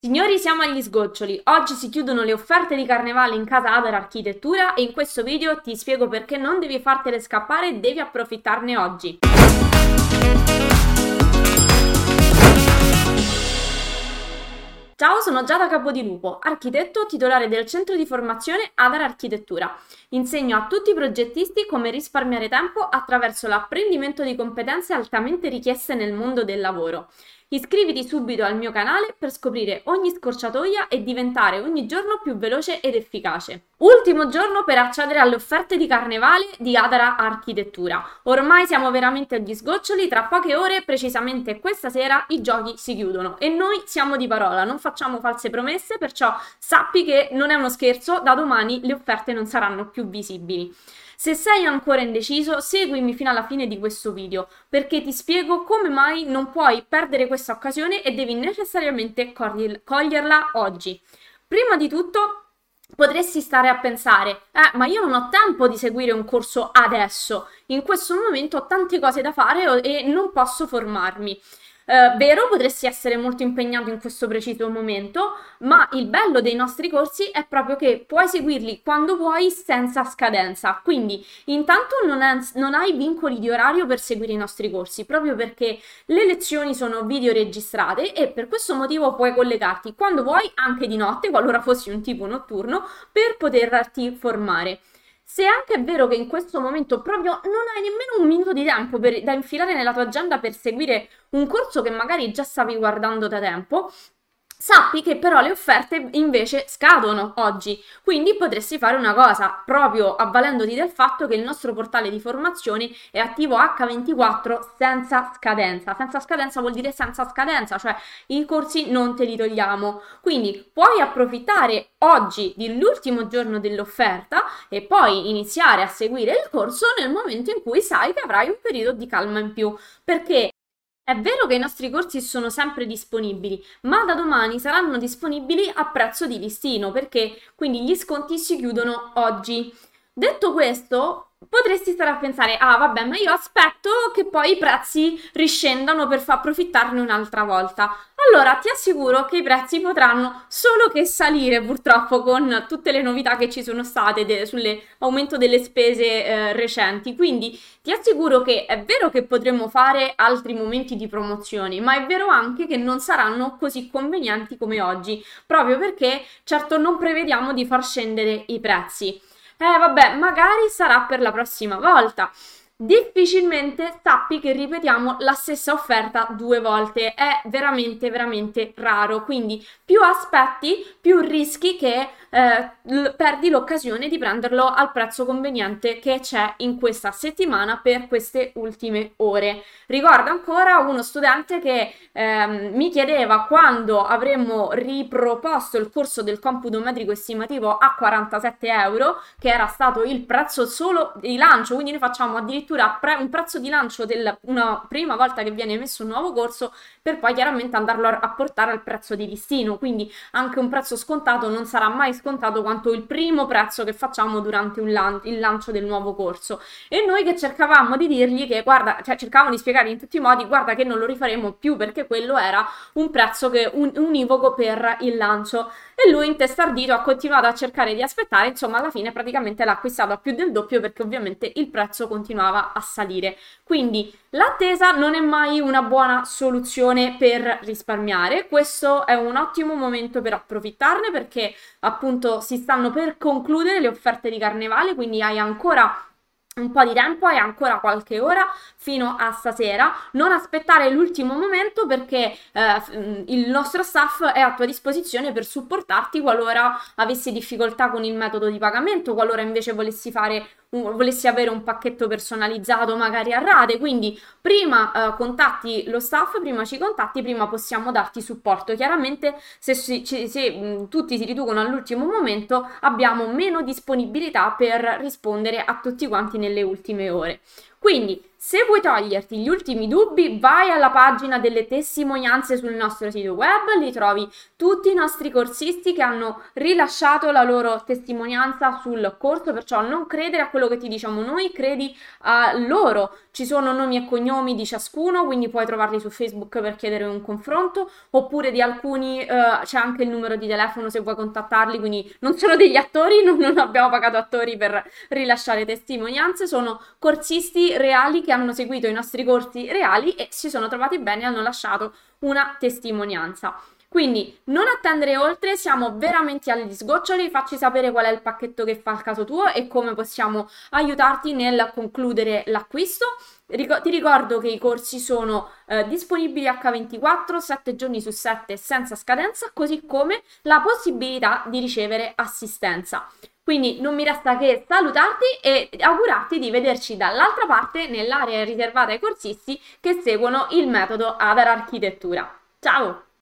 Signori, siamo agli sgoccioli. Oggi si chiudono le offerte di carnevale in casa Adar Architettura e in questo video ti spiego perché non devi fartele scappare e devi approfittarne oggi. Ciao, sono Giada Capodilupo, architetto titolare del centro di formazione Adar Architettura. Insegno a tutti i progettisti come risparmiare tempo attraverso l'apprendimento di competenze altamente richieste nel mondo del lavoro. Iscriviti subito al mio canale per scoprire ogni scorciatoia e diventare ogni giorno più veloce ed efficace. Ultimo giorno per accedere alle offerte di carnevale di Adara Architettura. Ormai siamo veramente agli sgoccioli, tra poche ore, precisamente questa sera, i giochi si chiudono e noi siamo di parola, non facciamo false promesse, perciò sappi che non è uno scherzo, da domani le offerte non saranno più visibili. Se sei ancora indeciso, seguimi fino alla fine di questo video, perché ti spiego come mai non puoi perdere questa occasione e devi necessariamente coglierla oggi. Prima di tutto, Potresti stare a pensare, eh, ma io non ho tempo di seguire un corso adesso, in questo momento ho tante cose da fare e non posso formarmi. Eh, vero, potresti essere molto impegnato in questo preciso momento, ma il bello dei nostri corsi è proprio che puoi seguirli quando vuoi senza scadenza. Quindi, intanto non, è, non hai vincoli di orario per seguire i nostri corsi, proprio perché le lezioni sono video registrate e per questo motivo puoi collegarti quando vuoi, anche di notte, qualora fossi un tipo notturno, per poterti formare. Se anche è vero che in questo momento proprio non hai nemmeno un minuto di tempo per, da infilare nella tua agenda per seguire un corso che magari già stavi guardando da tempo, Sappi che però le offerte invece scadono oggi, quindi potresti fare una cosa, proprio avvalendoti del fatto che il nostro portale di formazione è attivo H24 senza scadenza. Senza scadenza vuol dire senza scadenza, cioè i corsi non te li togliamo. Quindi puoi approfittare oggi dell'ultimo giorno dell'offerta e poi iniziare a seguire il corso nel momento in cui sai che avrai un periodo di calma in più, perché è vero che i nostri corsi sono sempre disponibili, ma da domani saranno disponibili a prezzo di listino, perché quindi gli sconti si chiudono oggi. Detto questo, potresti stare a pensare, ah vabbè, ma io aspetto che poi i prezzi riscendano per far approfittarne un'altra volta. Allora ti assicuro che i prezzi potranno solo che salire purtroppo con tutte le novità che ci sono state de- sull'aumento delle spese eh, recenti. Quindi ti assicuro che è vero che potremo fare altri momenti di promozioni, ma è vero anche che non saranno così convenienti come oggi, proprio perché certo non prevediamo di far scendere i prezzi. Eh vabbè, magari sarà per la prossima volta difficilmente sappi che ripetiamo la stessa offerta due volte. È veramente, veramente raro. Quindi più aspetti, più rischi che eh, l- perdi l'occasione di prenderlo al prezzo conveniente che c'è in questa settimana per queste ultime ore. Ricordo ancora uno studente che ehm, mi chiedeva quando avremmo riproposto il corso del computo metrico estimativo a 47 euro, che era stato il prezzo solo di lancio, quindi noi facciamo addirittura addirittura pre- un prezzo di lancio della prima volta che viene emesso un nuovo corso per poi chiaramente andarlo a, a portare al prezzo di listino, quindi anche un prezzo scontato non sarà mai scontato quanto il primo prezzo che facciamo durante lan- il lancio del nuovo corso. E noi che cercavamo di dirgli che guarda, cioè cercavamo di spiegare in tutti i modi, guarda che non lo rifaremo più perché quello era un prezzo che un- univoco per il lancio e lui intestardito ha continuato a cercare di aspettare, insomma alla fine praticamente l'ha acquistato a più del doppio perché ovviamente il prezzo continuava a salire. Quindi l'attesa non è mai una buona soluzione per risparmiare, questo è un ottimo momento per approfittarne perché appunto si stanno per concludere le offerte di carnevale, quindi hai ancora un po' di tempo, e ancora qualche ora fino a stasera. Non aspettare l'ultimo momento perché eh, il nostro staff è a tua disposizione per supportarti qualora avessi difficoltà con il metodo di pagamento, qualora invece volessi fare volessi avere un pacchetto personalizzato magari a rate, quindi prima eh, contatti lo staff, prima ci contatti, prima possiamo darti supporto. Chiaramente se, se, se mh, tutti si riducono all'ultimo momento abbiamo meno disponibilità per rispondere a tutti quanti nelle ultime ore. Quindi Se vuoi toglierti gli ultimi dubbi, vai alla pagina delle testimonianze sul nostro sito web, li trovi tutti i nostri corsisti che hanno rilasciato la loro testimonianza sul corso, perciò non credere a quello che ti diciamo noi, credi a loro. Ci sono nomi e cognomi di ciascuno, quindi puoi trovarli su Facebook per chiedere un confronto, oppure di alcuni eh, c'è anche il numero di telefono se vuoi contattarli, quindi non sono degli attori, non, non abbiamo pagato attori per rilasciare testimonianze, sono corsisti reali che hanno seguito i nostri corsi reali e si sono trovati bene e hanno lasciato una testimonianza. Quindi non attendere oltre, siamo veramente agli sgoccioli, facci sapere qual è il pacchetto che fa il caso tuo e come possiamo aiutarti nel concludere l'acquisto. Ric- ti ricordo che i corsi sono eh, disponibili H24, 7 giorni su 7 senza scadenza, così come la possibilità di ricevere assistenza. Quindi non mi resta che salutarti e augurarti di vederci dall'altra parte nell'area riservata ai corsisti che seguono il metodo Adar Architettura. Ciao!